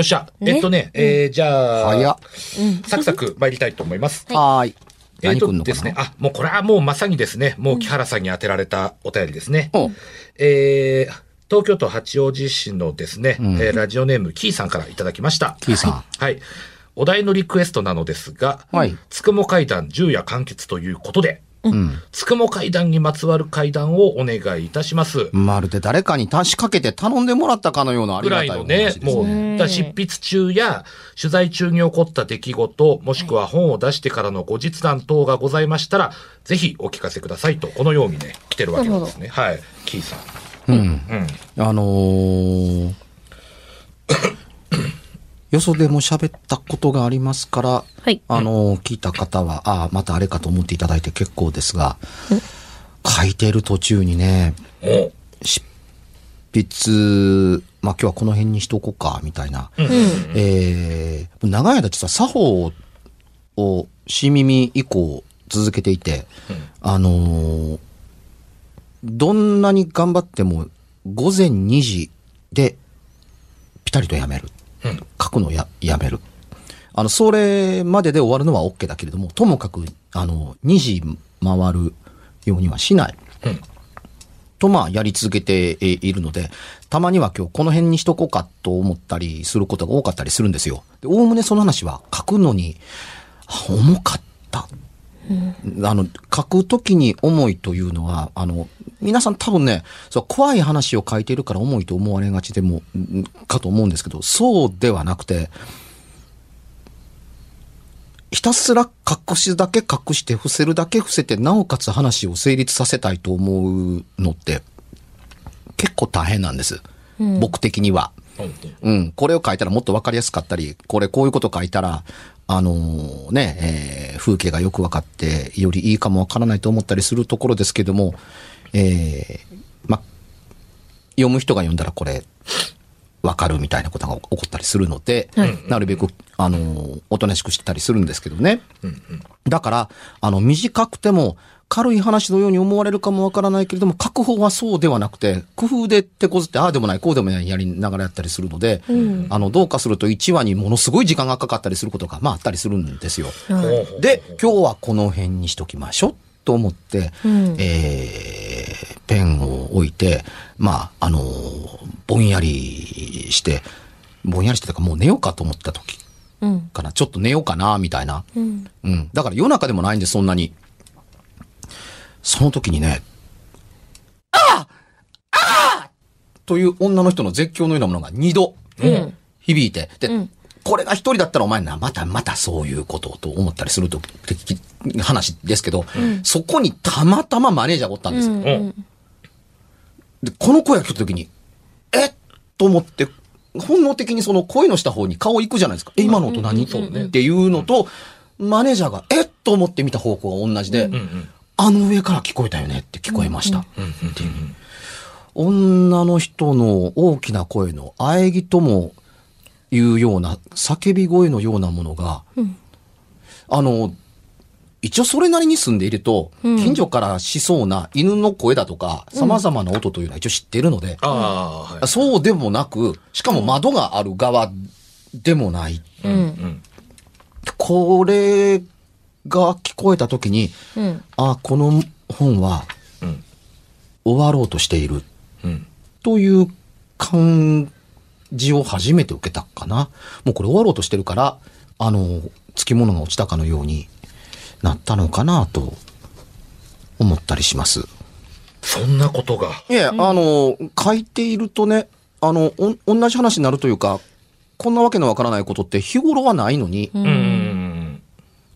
よっしゃ。ね？えっとね、えー、じゃあ。サクサク参りたいと思います。はーい。えっと何くんのですね、あ、もうこれはもうまさにですね、もう木原さんに当てられたお便りですね。おえー、東京都八王子市のですね、ん。えーラジオネームキーさんからいただきました。キーさん。はい。お題のリクエストなのですが、はい。つくも階段10夜完結ということで、うんつくも階段にまつわる階段をお願いいたします。まるで誰かに足しかけて頼んでもらったかのようなありぐがたいおらいのねもう、ねだ執筆中や取材中に起こった出来事、もしくは本を出してからの後日談等がございましたら、ぜひお聞かせくださいと、このようにね、来てるわけなんですね。はい。キーさん。うんうん。あのーよそでも喋ったことがありますから、はいあのー聞いた方は、ああ、またあれかと思っていただいて結構ですが、書いている途中にね、お執筆、まあ今日はこの辺にしとこうか、みたいな。うん。えー、長い間実は作法を、新耳以降続けていて、あのーどんなに頑張っても午前2時でピタリとやめる。うん書くのをややめる。あの、それまでで終わるのは OK だけれども、ともかく、あの、2時回るようにはしない。うんと、まあ、やり続けてえいるので、たまには今日この辺にしとこうかと思ったりすることが多かったりするんですよ。で、おおむねその話は書くのに、あ重かった。あの、書くときに重いというのは、あの、皆さん多分ね、そう怖い話を書いているから重いと思われがちでも、んかと思うんですけど、そうではなくて、ひたすら隠すだけ隠して、伏せるだけ伏せて、なおかつ話を成立させたいと思うのって、結構大変なんです。僕的には。うんうん。これを書いたらもっとわかりやすかったり、これこういうこと書いたら、あのーね、えー風景がよくわかって、よりいいかもわからないと思ったりするところですけども、えーま、読む人が読んだらこれ、わかるみたいなことが起こったりするので、なるべく、あのーおとなしくしてたりするんですけどね。だから、あの、短くても、軽い話のように思われるかもわからないけれども、書く方はそうではなくて、工夫で手こずって、ああでもない、こうでもないやりながらやったりするので、あの、どうかすると1話にものすごい時間がかかったりすることが、まああったりするんですよ。で、今日はこの辺にしときましょう。と思って、んえーペンを置いて、まあ、あのーぼんやりして、ぼんやりしてたかもう寝ようかと思った時うん。かな。ちょっと寝ようかな、みたいな。うん。うん。だから夜中でもないんです、そんなに。その時にね、ああああという女の人の絶叫のようなものが二度、うん響いて、で、うんこれが一人だったらお前な、またまたそういうことと思ったりすると、て話ですけど、そこにたまたまマネージャーがおったんですよ。うんうんで、この声が来た時に、えっ？と思って、本能的にその声のした方に顔行くじゃないですか。え、今の音何、そうね。っていうのと、マネージャーが、えっ？と思って見た方向が同じで、うんうんあの上から聞こえたよねって聞こえました。うんうん女の人の大きな声の喘ぎともいうような叫び声のようなものが、あの、一応それなりに住んでいると、うん近所からしそうな犬の声だとか、様々な音というのは一応知っているので。そうでもなく、しかも窓がある側でもない。うん。うん。これが聞こえた時に、うん。あ、この本はうん。終わろうとしているうん。という感じを初めて受けたかな。もうこれ終わろうとしてるから、あの、つきものが落ちたかのようになったのかなと思ったりします。そんなことが。いや、あの、書いているとね、あの、お同じ話になるというか、こんなわけのわからないことって日頃はないのに、うんうん。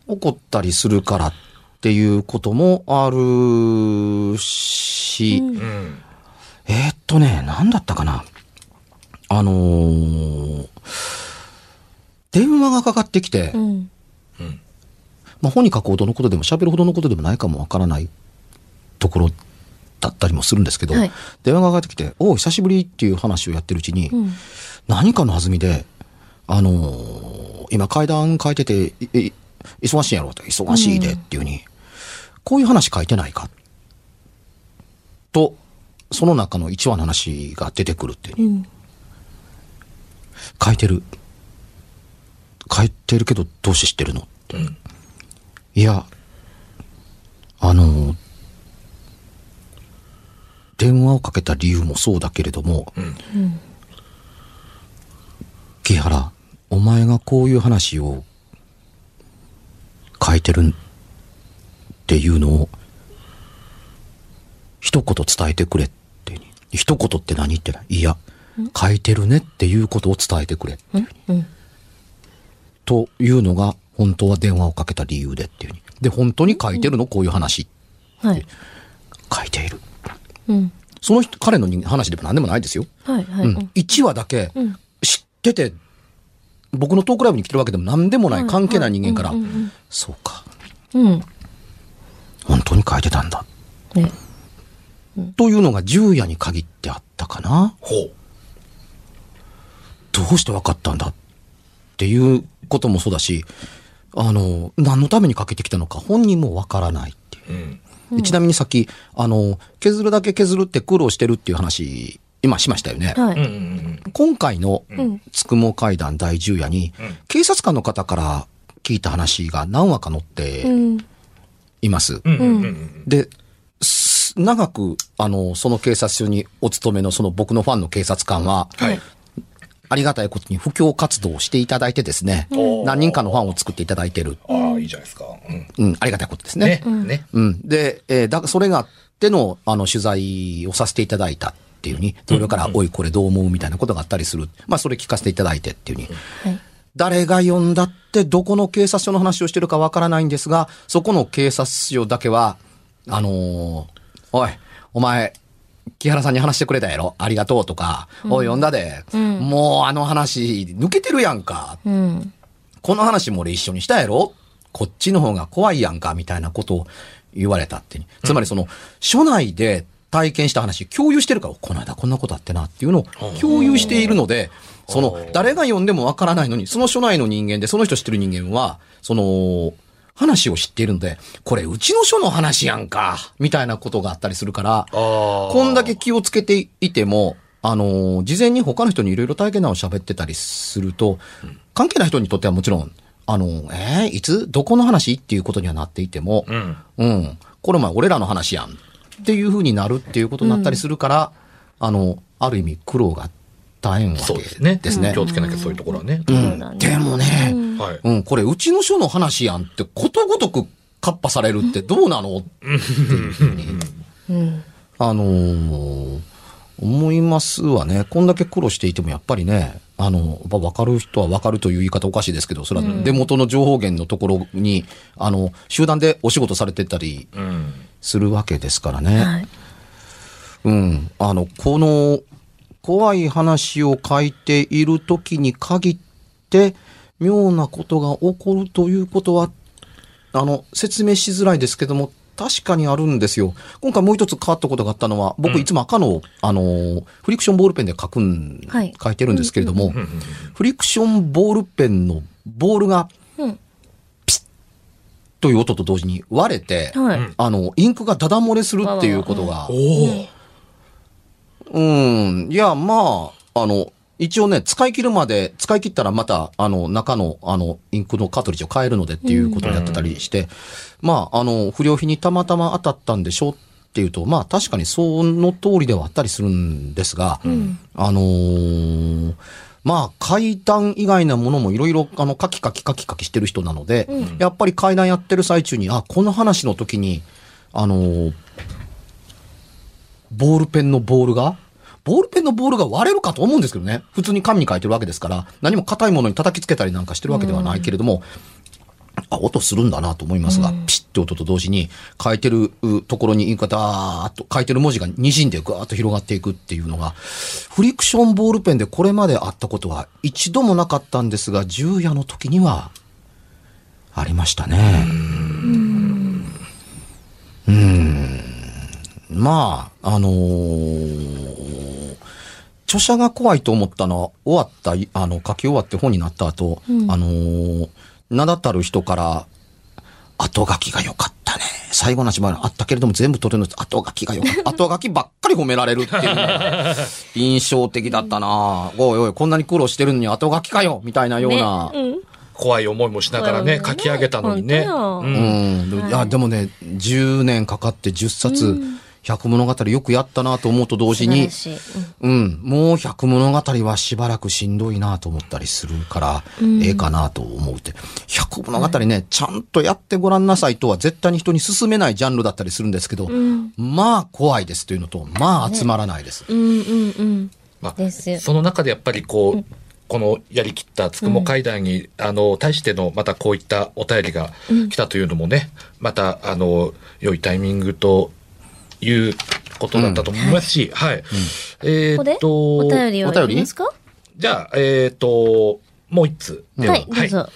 起こったりするからっていうこともあるし、うんうん。えーっとね、なんだったかな。あのー電話がかかってきて、うん。まあ、本に書くほどのことでも喋るほどのことでもないかもわからないところだったりもするんですけど、はい電話がかかってきて、おう久しぶりっていう話をやってるうちに、うん。何かの弾みで、あのー今階段書いてて、忙しいんやろって、忙しいでっていうふうに、こういう話書いてないか？と、その中の1話の話が出てくるっていうう。ん。書いてる。書いてるけど、どうして知ってるの？うん。いや、あの、電話をかけた理由もそうだけれども、うん。木原、お前がこういう話を書いてるっていうのを、一言伝えてくれって。一言って何ってないや、書いてるねっていうことを伝えてくれ。うん。うん。というのが、本当は電話をかけた理由でっていうふうに。で、本当に書いてるの？こういう話。はい。書いている。うん。その人、彼の人話でも何でもないですよ。はい。はい。うん。1話だけうん知ってて、僕のトークライブに来てるわけでも何でもない、関係ない人間からうんうんうん、そうか、うん。本当に書いてたんだ。ね。というのが10夜に限ってあったかな。ほう。どうして分かったんだっていうこともそうだし、あの、何のためにかけてきたのか本人も分からないっていう。うん。でちなみにさっき、あの、削るだけ削るって苦労してるっていう話、今しましたよね。はい。今回のうん。つくも会談第10夜に、うん警察官の方から聞いた話が何話か載ってうん。います。で、す長く、あの、その警察署にお勤めのその僕のファンの警察官は、はい。ありがたいことに布教活動をしていただいてですね、うん何人かのファンを作っていただいてる。ああ、いいじゃないですか。うん。うん、ありがたいことですね。ね。ね。うん。で、えーだ、それがあっての、あの、取材をさせていただいたっていうふうに、同僚から、おい、これどう思うみたいなことがあったりする。まあ、それ聞かせていただいてっていうふうに。はい。誰が呼んだって、どこの警察署の話をしてるかわからないんですが、そこの警察署だけは、あのーおい、お前、木原さんに話してくれたやろ？ありがとうとか、おい、呼んだで、うん。もうあの話、抜けてるやんか。うん。この話も俺一緒にしたやろ？こっちの方が怖いやんか、みたいなことを言われたって。つまりその、署内で体験した話、共有してるから、この間こんなことあってなっていうのを共有しているので、その、誰が読んでもわからないのに、その署内の人間で、その人知ってる人間は、その、話を知っているので、これうちの署の話やんか、みたいなことがあったりするから。こんだけ気をつけていても、あのー事前に他の人にいろいろ体験談を喋ってたりすると、関係ない人にとってはもちろん、あのーえーいつどこの話っていうことにはなっていても、うん。うん、これお前俺らの話やんっていう風になるっていうことになったりするから、あの、ある意味苦労が大変わけそうですね。ですね気をつけなきゃそういうところはね。うん、でもね、うんはい。うん、これうちの署の話やんってことごとくカッパされるってどうなの？っていうふうにうん。あのー思いますわね。こんだけ苦労していてもやっぱりね、あの、やっぱ分かる人は分かるという言い方おかしいですけど、それは出元の情報源のところに、あの、集団でお仕事されてたりうん。するわけですからね。はい。うん。あの、この、怖い話を書いている時に限って、妙なことが起こるということは、あの、説明しづらいですけども、確かにあるんですよ。今回もう一つ変わったことがあったのは、僕いつも赤の、あのー、フリクションボールペンで書くん、はい書いてるんですけれども、フリクションボールペンのボールが、うんピシッという音と同時に割れて、はい。あの、インクがダダ漏れするっていうことが、うん。いや、まあ、あの、一応ね、使い切るまで、使い切ったらまた、あの、中の、あの、インクのカートリッジを変えるのでっていうことをやってたりして、まあ、あの、不良品にたまたま当たったんでしょっていうと、まあ、確かにその通りではあったりするんですが、あのーまあ、階段以外なものもいろいろ、あの、カキカキカキカキしてる人なので、やっぱり階段やってる最中に、あ、この話の時に、あのーボールペンのボールが、ボールペンのボールが割れるかと思うんですけどね。普通に紙に書いてるわけですから、何も硬いものに叩きつけたりなんかしてるわけではないけれども、あ、音するんだなと思いますが、ピシッて音と同時に、書いてるうところにインクがダーッと、書いてる文字が滲んでガーッと広がっていくっていうのが、フリクションボールペンでこれまであったことは一度もなかったんですが、10夜の時には、ありましたね。うん。まあ、あのー著者が怖いと思ったのは、終わった、あの、書き終わって本になった後、あのー名だたる人から、後書きが良かったね。最後の芝居あったけれども全部取れるの後書きが良かった。後書きばっかり褒められるっていうのが 印象的だったなおいおい、こんなに苦労してるのに後書きかよみたいなような。怖い思いもしながらね、書き上げたのにね。本当ようんうん。いや、でもね、10年かかって10冊、百物語よくやったなと思うと同時に、素晴らしい。うん、もう百物語はしばらくしんどいなと思ったりするから、ええかなと思うって。百物語ね、ちゃんとやってごらんなさいとは絶対に人に勧めないジャンルだったりするんですけど、まあ怖いですというのと、まあ集まらないです。うんうんうん。まあですよ。その中でやっぱりこう、このやりきったつくも会談に、あの、対してのまたこういったお便りが来たというのもね、また、あの、良いタイミングということだったと思いますし、はい。えっと、お便りはお便りいきますか？じゃあ、えーっと、もう一つ。ではい、どうぞ。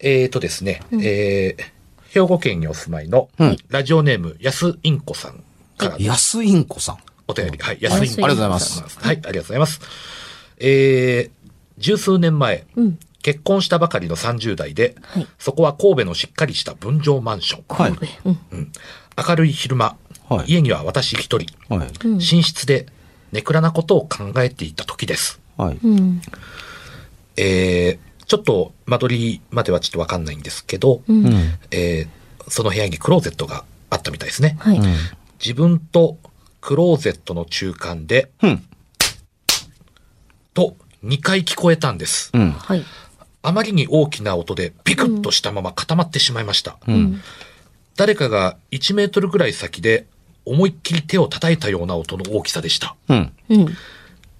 えーとですね、えー兵庫県にお住まいの、うんラジオネーム、安インコさんからの安インコさん。お便り。はい、安インコ安インコありがとうございます。はい、ありがとうございます。えー、十数年前、うん。結婚したばかりの30代で、はいそこは神戸のしっかりした分譲マンション。はい。うん。明るい昼間、はい家には私一人、はい。うん寝室でネクラなことを考えていた時です。はい。うん。えー、ちょっと間取りまではちょっとわかんないんですけど、うん。えーその部屋にクローゼットがあったみたいですね。はい。自分とクローゼットの中間で、うん。と2回聞こえたんです。うん。はい。あまりに大きな音でピクッとしたまま固まってしまいました。うん。誰かが1メートルぐらい先で思いっきり手を叩いたような音の大きさでした。うん。うん。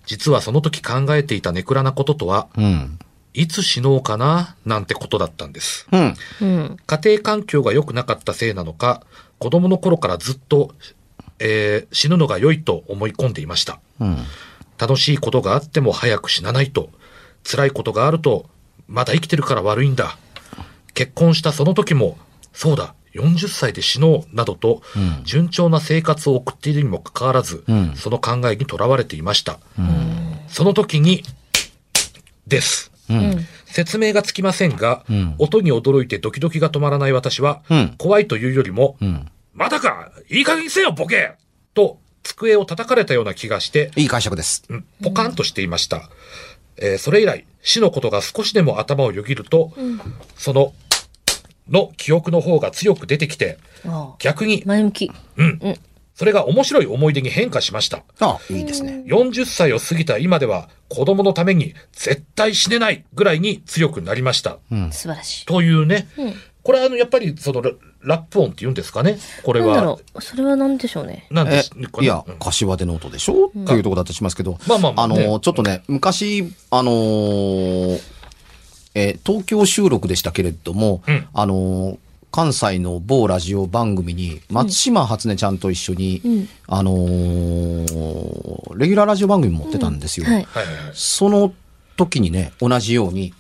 実はその時考えていたネクラなこととは、うん。いつ死のうかななんてことだったんです。うん。うん。家庭環境が良くなかったせいなのか、子供の頃からずっと、えー死ぬのが良いと思い込んでいました。うん。楽しいことがあっても早く死なないと、辛いことがあると、まだ生きてるから悪いんだ。結婚したその時も、そうだ、40歳で死のう、などと、順調な生活を送っているにもかかわらず、んその考えにとらわれていました。その時に、です。うん。説明がつきませんが、ん音に驚いてドキドキが止まらない私は、うん怖いというよりも、うん。まだかいい加減にせよ、ボケと、机を叩かれたような気がして、いい解釈です。うんポカンとしていました。えーそれ以来、死のことが少しでも頭をよぎると、その、の記憶の方が強く出てきて、ああ逆に、前向き。それが面白い思い出に変化しました。あいいですね。40歳を過ぎた今では、子供のために絶対死ねないぐらいに強くなりました。素晴らしい。というね、うんこれはあの、やっぱりそのララップ音って言うんですかねこれはなんだろ。う。それは何でしょうね。えなんですかね、いやうん、柏手の音でしょ、っていうところだったりしますけど。まあまあまあねの、ちょっとね、昔、あのーえー東京収録でしたけれども、うんあのー関西の某ラジオ番組に、松島初音ちゃんと一緒に、うんあのーレギュラーラジオ番組持ってたんですよ。はい。はい。その時にね、同じように、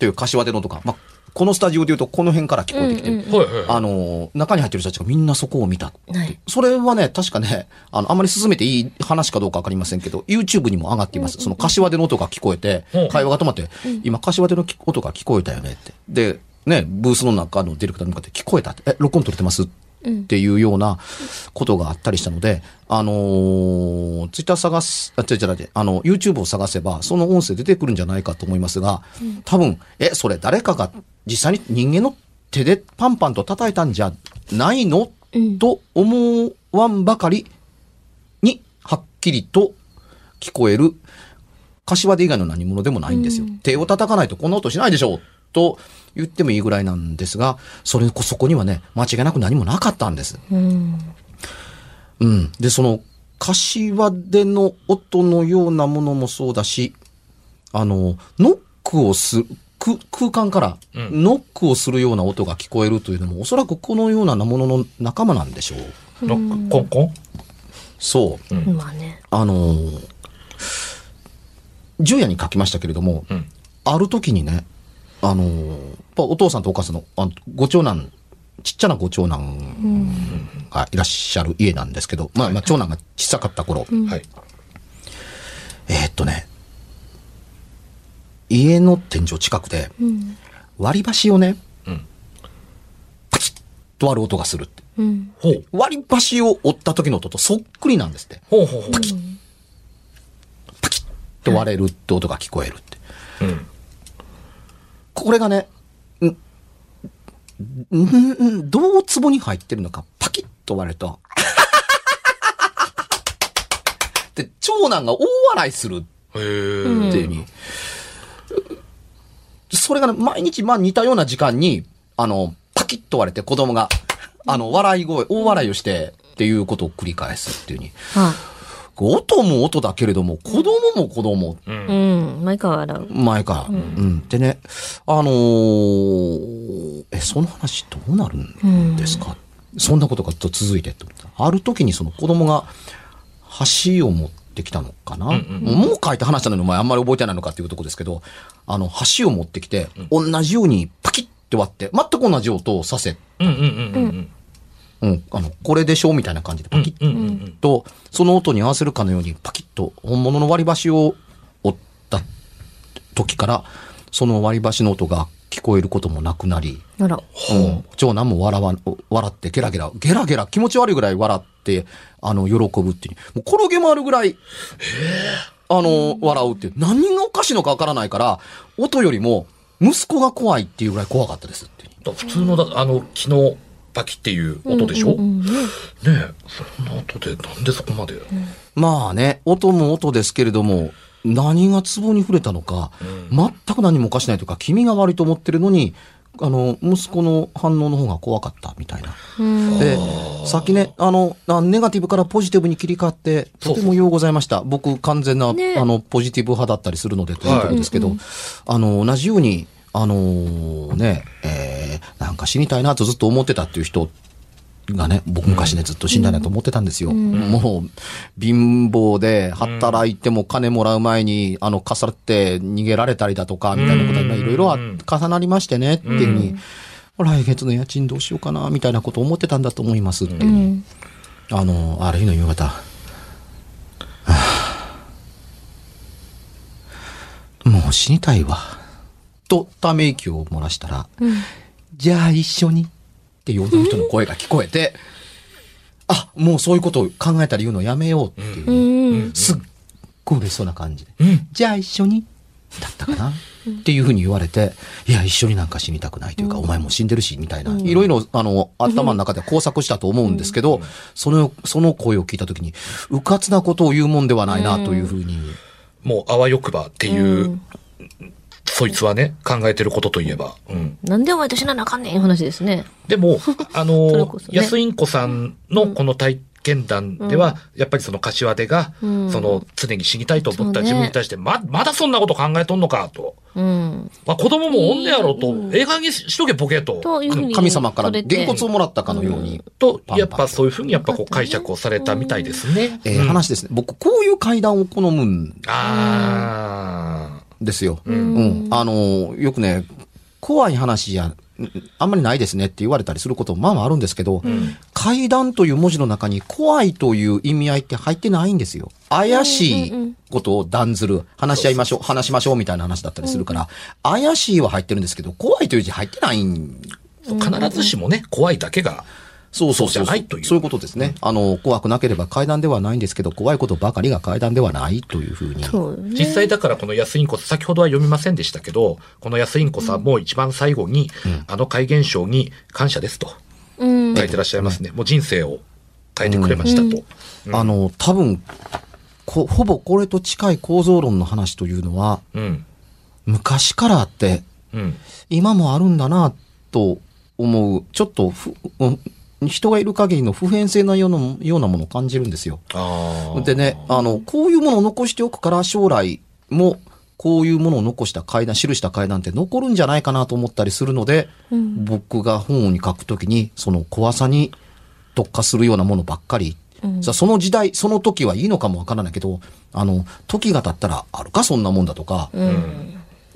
という柏手の音が、まあ、このスタジオで言うとこの辺から聞こえてきて、うんうんはいはい。あの、中に入ってる人たちがみんなそこを見た。はい。それはね、確かね、あの、あんまり進めていい話かどうかわかりませんけど、YouTube にも上がっています。その柏手の音が聞こえてうん、会話が止まって、今柏手の音が聞こえたよねって。で、ね、ブースの中のディレクターに向かって聞こえたって、え、録音取れてますっていうようなことがあったりしたので、あのー、ツイッター探す、あ、違う違う違う、あの、YouTube を探せば、その音声出てくるんじゃないかと思いますが、多分、え、それ誰かが実際に人間の手でパンパンと叩いたんじゃないの、うん。と思わんばかりに、はっきりと聞こえる、柏で以外の何者でもないんですよ。手を叩かないとこんな音しないでしょうと言ってもいいぐらいなんですが、それこそこにはね、間違いなく何もなかったんです。うん。うん。で、その、柏での音のようなものもそうだし、あの、ノックをする、く空間からうんノックをするような音が聞こえるというのも、おそらくこのようなものの仲間なんでしょう。ノック、コンコンそう。まあね。あのー、十夜に書きましたけれども、うん。ある時にね、あのーやっぱお父さんとお母さんのあのご長男、ちっちゃなご長男がいらっしゃる家なんですけど、まあ、まあ、長男が小さかった頃、はい。えーっとね、家の天井近くでうん。割り箸をね、うんパキッと割る音がするって。うん。ほう。割り箸を折った時の音とそっくりなんですって。ほうほうほう。パキッと割れるって音が聞こえるって。うん。これがね、ん、ん、んどう壺に入ってるのか、パキッと割れると、で、長男が大笑いする。っていうに、それがね、毎日まあ似たような時間に、あの、パキッと割れて子供が、あの、笑い声、大笑いをして、っていうことを繰り返すっていうに、は音も音だけれども、子供も子供う。んん。毎回笑う。前から。うん。でね、あのーえ、その話どうなるんですか、そんなことがずっと続いてってある時にその子供が箸を持ってきたのかな、んもう書いて話したのにお前あんまり覚えてないのかっていうとこですけど、あの、箸を持ってきて、同じようにパキッて割って、全く同じ音をさせ、うんうんうんうんうん、あの、これでしょみたいな感じでパキッうん。うんうんうん。と、その音に合わせるかのようにパキッと本物の割り箸を折った時から、その割り箸の音が聞こえることもなくなり。うん長男も笑わ、笑ってゲラゲラ、ゲラゲラ気持ち悪いぐらい笑って、あの、喜ぶっていう。もう転げ回るぐらい、あの、笑うっていう。何がおかしいのかわからないから、音よりも、息子が怖いっていうぐらい怖かったですっていう。だ普通のだ、あの、昨日、パキっていう音でしょ、うんうんうんねそんな音で、なんでそこまで？まあね、音も音ですけれども、何がツボに触れたのか、全く何もおかしないというか、君が悪いと思ってるのに、あの、息子の反応の方が怖かったみたいな。うん。で、さっきね、あの、あネガティブからポジティブに切り替わって、とてもようございました。僕、完全な、ねあの、ポジティブ派だったりするのでということですけど、あの、同じように、あのね、えー、なんか死にたいなとずっと思ってたっていう人がね、僕昔ね、ずっと死んだなと思ってたんですよ。もう、貧乏で、働いても金もらう前に、あの、かさって逃げられたりだとか、みたいなことがいろいろあ重なりましてね、っていうふうに、来月の家賃どうしようかな、みたいなことを思ってたんだと思いますっていうう。ん。あの、ある日の夕方、は あもう死にたいわ。と、ため息を漏らしたら、じゃあ一緒にっていう女の人の声が聞こえて、あ、もうそういうことを考えたり言うのやめようっていうう、ん。すっごい嬉しそうな感じで、うん。じゃあ一緒にだったかなっていうふうに言われて、いや、一緒になんか死にたくないというか、お前もう死んでるし、みたいな、いろいろ、あの、頭の中で工作したと思うんですけど、その、その声を聞いたときに、うかつなことを言うもんではないな、というふうに、もう、あわよくばっていう、そいつはね、考えてることといえば。うん。なんでお前と死ななあかんねん話ですね。でも、あのね安インコさんのこの体験談では、やっぱりその柏手が、うんその常に死にたいと思った自分に対して、ま、まだそんなこと考えとんのかと。うん。まあ、子供もおんねやろと、映画にししとけボケと。というふうに。神様からげんこつをもらったかのように、とパンパ、ンやっぱそういうふうにやっぱこう解釈をされたみたいですね。えーうん話ですね。僕、こういう階段を好むんあですよ。うんうん。あの、よくね、怖い話や、んあんまりないですねって言われたりすることもまあまああるんですけど、怪談という文字の中に怖いという意味合いって入ってないんですよ。怪しいことを断ずる、話し合いましょう、話しましょうみたいな話だったりするから、怪しいは入ってるんですけど、怖いという字入ってないん必ずしもね、怖いだけが、そうそうじゃないというそういうことですね。あの、怖くなければ階段ではないんですけど、怖いことばかりが階段ではないというふうに。そうね。実際だからこの安インコさん、先ほどは読みませんでしたけど、この安インコさんも一番最後に、あの怪現象に感謝ですとうん。書いてらっしゃいますね。もう人生を変えてくれましたと。あの、多分、こほぼこれと近い構造論の話というのは、うん。昔からあって、うん。今もあるんだなと思う、ちょっとふ、うん人がいる限りの普遍性のようなようなものを感じるんですよ。でね、あの、こういうものを残しておくから将来も、こういうものを残した階段、記した階段って残るんじゃないかなと思ったりするので、僕が本に書くときに、その怖さに特化するようなものばっかり、さあその時代、その時はいいのかもわからないけど、あの、時が経ったらあるかそんなもんだとか、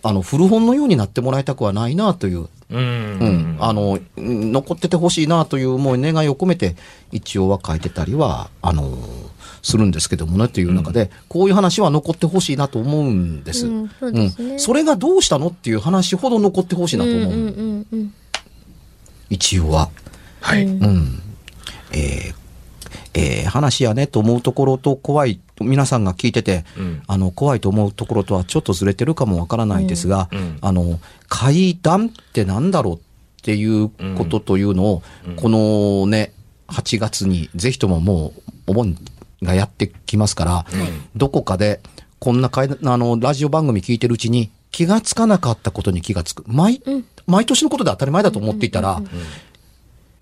あの、古本のようになってもらいたくはないなという、うん。うん、あの、うん残っててほしいなという思い、願いを込めて、一応は書いてたりは、あのするんですけどもね、という中で、こういう話は残ってほしいなと思うんです。うんそうですねんそれがどうしたのっていう話ほど残ってほしいなと思う。うんうんうん。一応は。はい。うん。えーえー話やねと思うところと怖い、皆さんが聞いてて、うん。あの、怖いと思うところとはちょっとずれてるかもわからないですが、うん。うん。あの、階段ってなんだろうっていうことというのを、このね、8月にぜひとももうお盆がやってきますから、どこかでこんな階段、あの、ラジオ番組聞いてるうちに気がつかなかったことに気がつく。毎、毎年のことで当たり前だと思っていたら、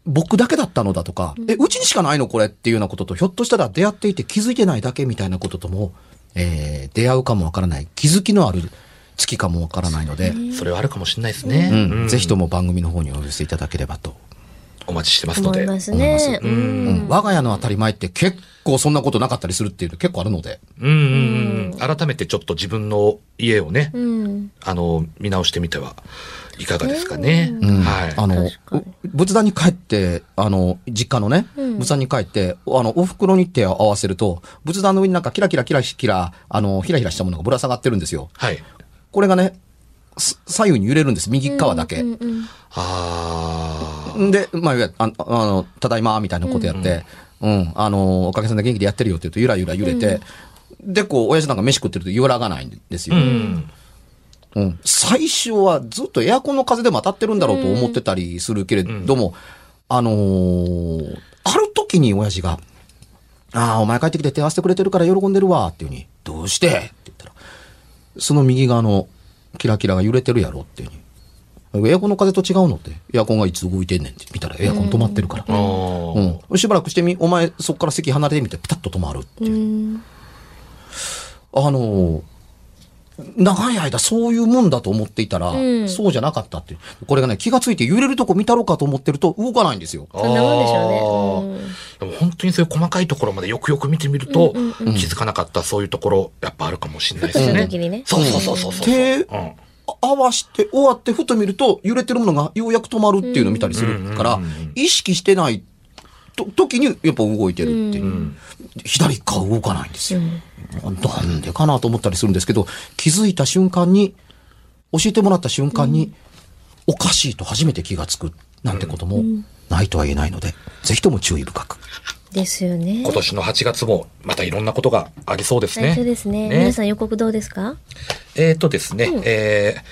僕だけだったのだとか、え、うちにしかないのこれっていうようなことと、ひょっとしたら出会っていて気づいてないだけみたいなこととも、えー出会うかもわからない、気づきのある月かもわからないので、それはあるかもしれないですね。うんうんぜひとも番組の方にお寄せいただければとお待ちしてますので。思いますね。うん我が家の当たり前って結構そんなことなかったりするっていうの結構あるので。うんうんうん。改めてちょっと自分の家をね、うん。あの、見直してみてはいかがですかね。うんはい。あの仏壇に帰って、あの、実家のね、仏壇に帰って、あの、お袋に手を合わせると、仏壇の上になんかキラキラキラキラ、あの、ひらひらしたものがぶら下がってるんですよ。はい。これがね、す左右に揺れるんです。右側だけ。うんうん。あで、まあ、ああの、ただいま、みたいなことやって、うん、あの、おかげさんで元気でやってるよって言うと、ゆらゆら揺れて、で、こう、親父なんか飯食ってると揺らがないんですよ。あ。うん。うん。最初はずっとエアコンの風でも当たってるんだろうと思ってたりするけれども、あのーある時に親父が、ああ、お前帰ってきて手合わせてくれてるから喜んでるわ、っていうに、どうして？って言ったら、その右側のキラキラが揺れてるやろっていうに。エアコンの風と違うのって、エアコンがいつ動いてんねんって見たらエアコン止まってるから。ああ。うん。しばらくしてみ、お前そっから席離れてみてピタッと止まるっていう。うん。あのー長い間そういうもんだと思っていたら、うん。そうじゃなかったって。これがね、気がついて揺れるとこ見たろうかと思ってると動かないんですよ。そんなもんでしょうね。でも本当にそういう細かいところまでよくよく見てみると、気づかなかったそういうところ、やっぱあるかもしれないですね。した時にねそうそうそう。そうそうん。合わして終わってふと見ると揺れてるものがようやく止まるっていうのを見たりするから、意識してないと時にやっぱ動いてるっていう。左側動かないんですよ。なんでかなと思ったりするんですけど、気づいた瞬間に、教えてもらった瞬間に、おかしいと初めて気がつくなんてこともないとは言えないので、ぜひとも注意深く。ですよね。今年の8月もまたいろんなことがありそうですね。最初ですね。皆さん予告どうですか？えっ、とですね、えー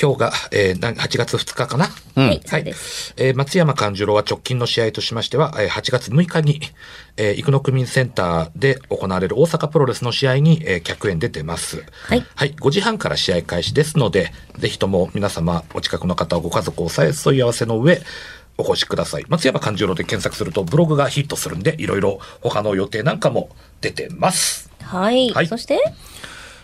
今日が、えーな8月2日かな？はい、そうです。えー松山勘十郎は直近の試合としましては、えー8月6日に、えー生野区民センターで行われる大阪プロレスの試合に、えー客演で出ます。はいはい。5時半から試合開始ですので、ぜひとも皆様、お近くの方、ご家族をさえ添い合わせの上、お越しください。松山勘十郎で検索するとブログがヒットするんで、いろいろ他の予定なんかも出てます。はい。はいそして、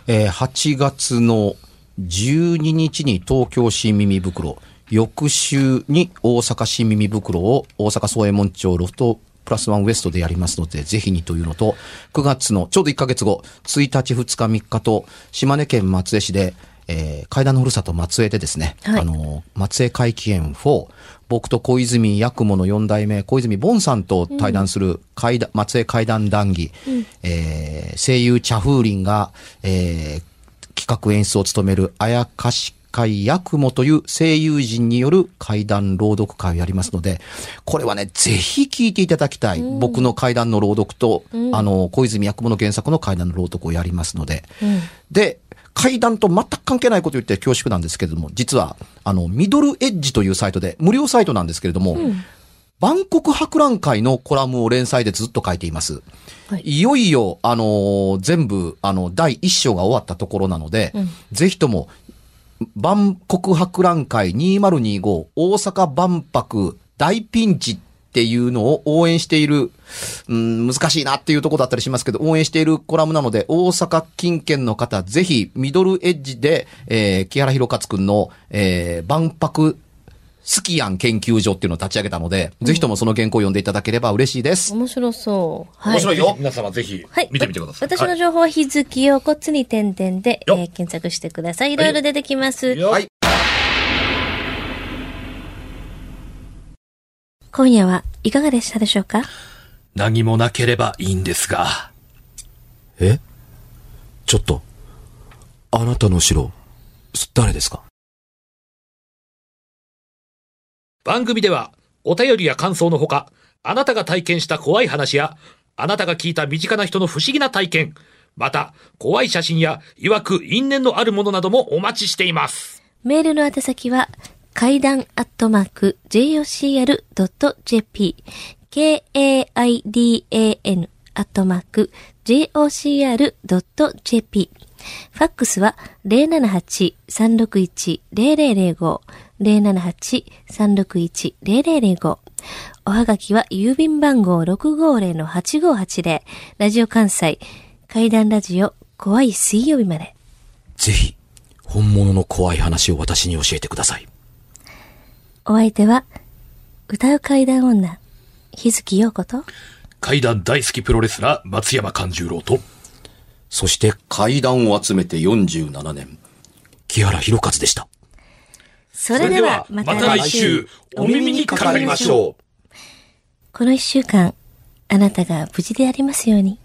えー8月の12日に東京新耳袋、翌週に大阪新耳袋を大阪総右衛門町ロフトプラスワンウエストでやりますので、ぜひにというのと、9月のちょうど1ヶ月後、1日、2日、3日と、島根県松江市で、えー、階段のふるさと松江でですね、はい。あの、松江会期園4、僕と小泉八雲の4代目、小泉ボンさんと対談する階段、松江階段談義、えー声優茶風林が、えー企画演出を務めるあやかし会八雲という声優陣による怪談朗読会をやりますので、これはね、ぜひ聞いていただきたい。僕の怪談の朗読と、あの、小泉八雲の原作の怪談の朗読をやりますので、で、怪談と全く関係ないことを言って恐縮なんですけれども、実は、あの、ミドルエッジというサイトで、無料サイトなんですけれども、万国博覧会のコラムを連載でずっと書いています。はいいよいよ、あのー全部、あの、第一章が終わったところなので、ぜひとも、万国博覧会2025大阪万博大ピンチっていうのを応援している、うん、難しいなっていうところだったりしますけど、応援しているコラムなので、大阪近県の方、ぜひ、ミドルエッジで、えー、木原博勝くんの、えー、万博スキヤン研究所っていうのを立ち上げたので、ぜひともその原稿を読んでいただければ嬉しいです。面白そう。はい。面白いよ。皆様ぜひはい。見てみてください。私の情報は日月をこっつに点々で、えよー検索してください。いろいろ出てきます。よはい。今夜はいかがでしたでしょうか？何もなければいいんですが。え？ちょっと、あなたの城、誰ですか？番組では、お便りや感想のほか、あなたが体験した怖い話や、あなたが聞いた身近な人の不思議な体験、また、怖い写真や、曰く因縁のあるものなどもお待ちしています。メールの宛先は、階段アットマーク jocr.jp k-a-i-d-a-n アットマーク jocr.jp ファックスは078-361-0005 078-361-0005おはがきは郵便番号650-8580ラジオ関西階段ラジオ怖い水曜日までぜひ、本物の怖い話を私に教えてください。お相手は、歌う階段女、日月陽子と、階段大好きプロレスラー、松山勘十郎と、そして、階段を集めて47年。木原博一でした。それではまた来週、お耳にかかりましょう。この一週間、あなたが無事でありますように。